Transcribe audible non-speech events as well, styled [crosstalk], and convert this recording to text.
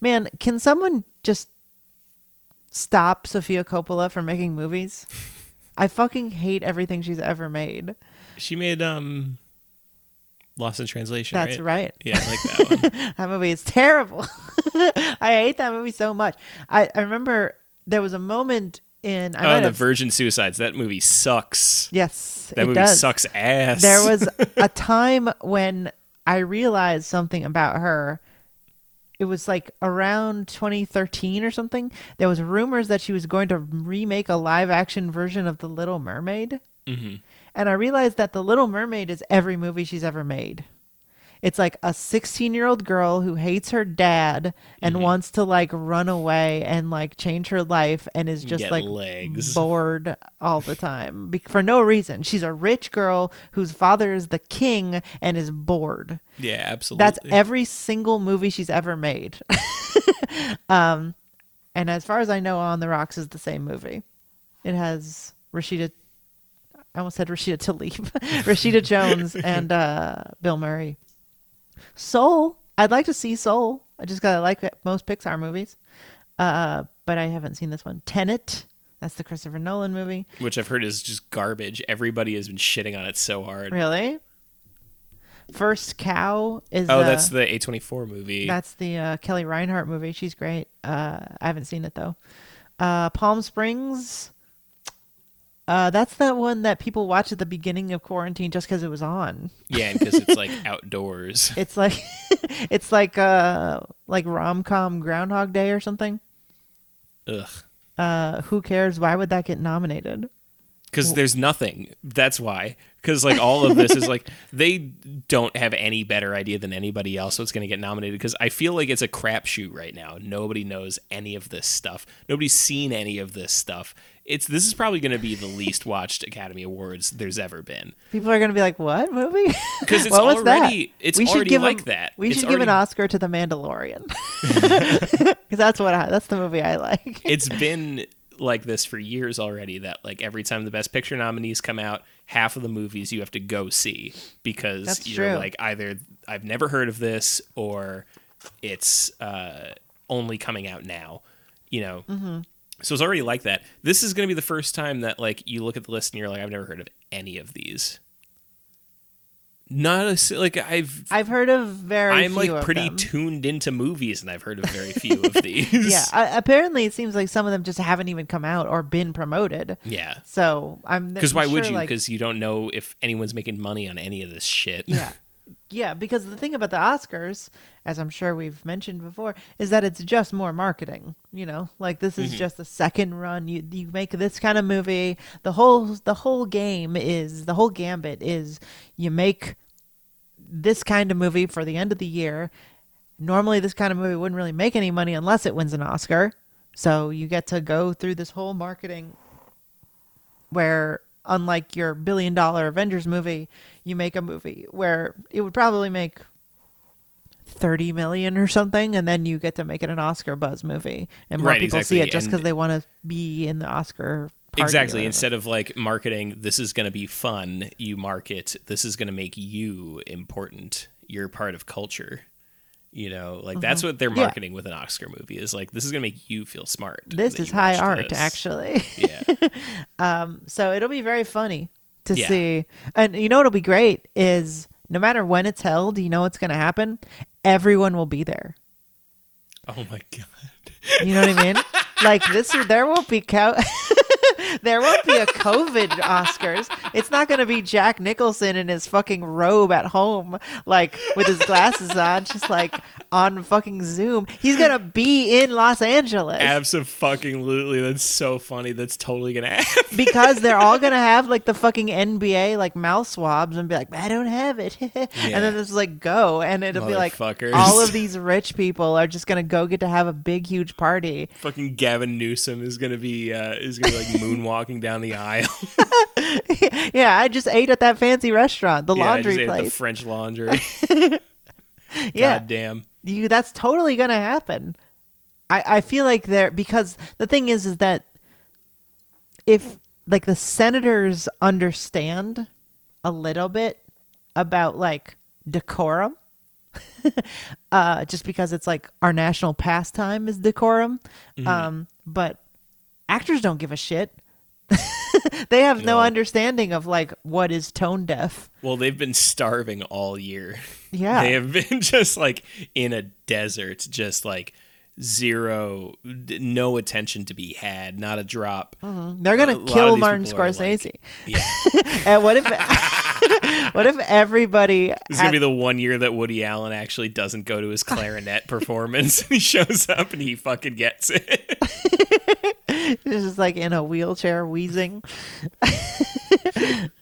Man, can someone just stop Sofia Coppola from making movies? [laughs] I fucking hate everything she's ever made. She made um Lost in Translation. That's right. Yeah, I like that one. [laughs] That movie is terrible. [laughs] I hate that movie so much. I, I remember there was a moment in I oh, the have, Virgin Suicides. That movie sucks. yes, That movie does. sucks ass. There was a time when I realized something about her. It was like around 2013 or something. There was rumors that she was going to remake a live action version of The Little Mermaid. Mhm. And I realized that The Little Mermaid is every movie she's ever made. It's like a 16 year old girl who hates her dad and Mm-hmm. wants to like run away and like change her life and is just Get like legs. [laughs] bored all the time be- for no reason. She's a rich girl whose father is the king and is bored. yeah, absolutely. That's every single movie she's ever made. [laughs] um, and as far as I know, On the Rocks is the same movie. It has Rashida. I almost said Rashida Tlaib, [laughs] Rashida Jones, and uh, Bill Murray. Soul. I'd like to see Soul. I just gotta like most Pixar movies, uh, but I haven't seen this one. Tenet. That's the Christopher Nolan movie. which I've heard is just garbage. Everybody has been shitting on it so hard. Really? First Cow is. Oh, uh, that's the A24 movie. That's the uh, Kelly Reichardt movie. She's great. Uh, I haven't seen it though. Uh, Palm Springs. Uh, that's that one that people watch at the beginning of quarantine just because it was on. yeah, because it's like [laughs] outdoors. It's like, [laughs] it's like uh like rom com Groundhog Day or something. Ugh. Uh, who cares? Why would that get nominated? Because there's nothing. That's why. Because like all of this is like [laughs] they don't have any better idea than anybody else what's going to get nominated. Because I feel like it's a crapshoot right now. Nobody knows any of this stuff. Nobody's seen any of this stuff. It's this is probably going to be the least watched Academy Awards there's ever been. People are gonna be like, "What movie?" 'Cause it's [laughs] what was already- that? it's we should already give like him- that. We It's should give an Oscar to The Mandalorian [laughs] because that's what I, that's the movie I like. it's been like this for years already that like every time the best picture nominees come out half of the movies you have to go see because That's you're true. like either i've never heard of this or it's uh, only coming out now you know Mm-hmm. so it's already like that this is going to be the first time that like you look at the list and you're like i've never heard of any of these not a like i've I've heard of very. i'm like pretty them. tuned into movies and i've heard of very few of [laughs] these Yeah, I, apparently it seems like some of them just haven't even come out or been promoted. yeah So I'm Because why would sure, you? like- Because you don't know if anyone's making money on any of this shit. yeah, [laughs] yeah. Because the thing about the Oscars, as I'm sure we've mentioned before, is that it's just more marketing. You know, like this Mm-hmm. is just the second run. You you make this kind of movie. The whole the whole game is the whole gambit is you make this kind of movie for the end of the year. Normally, this kind of movie wouldn't really make any money unless it wins an Oscar. So you get to go through this whole marketing where, unlike your billion dollar Avengers movie, you make a movie where it would probably make 30 million or something, and then you get to make it an Oscar buzz movie. And more Right, people exactly. see it just because they want to be in the Oscar. Exactly. Instead of like marketing, this is going to be fun. You market, this is going to make you important. You're part of culture. You know, like that's what they're Mm-hmm. Yeah. marketing with an Oscar movie is like this is going to make you feel smart. This is high art, this. actually. Yeah. [laughs] um. So it'll be very funny to Yeah. see. And you know what'll be great is no matter when it's held, you know what's going to happen? Everyone will be there. Oh my god. You know what I mean? [laughs] like this there won't be co- [laughs] there won't be a COVID Oscars. It's not going to be Jack Nicholson in his fucking robe at home like with his glasses on just like on fucking Zoom. He's going to be in Los Angeles. Absolutely. That's so funny. That's totally going [laughs] to happen. because they're all gonna have like the fucking NBA like mouth swabs and be like, I don't have it, [laughs] and then it's like go, and it'll be like all of [laughs] these rich people are just gonna go get to have a big huge party. Fucking Gavin Newsom is going to be uh is to be like moonwalking down the aisle. yeah, I just ate at that fancy restaurant, the yeah, I laundry just ate at the place. French laundry. yeah, God damn. You, that's totally gonna happen. I I feel like they're because the thing is is that if like the senators understand a little bit about like decorum [laughs] uh, just because it's like our national pastime is decorum. Mm-hmm. Um, but actors don't give a shit. [laughs] they have no No. understanding of like what is tone deaf. Well, they've been starving all year. Yeah. They have been [laughs] just like in a desert, just like zero, no attention to be had, not a drop. Mm-hmm. They're gonna A lot of kill Martin are, like- Scorsese. [laughs] Yeah. and what if what if everybody It's had- gonna be the one year that Woody Allen actually doesn't go to his clarinet performance. and he shows up and he fucking gets it. [laughs] is just like in a wheelchair wheezing? [laughs]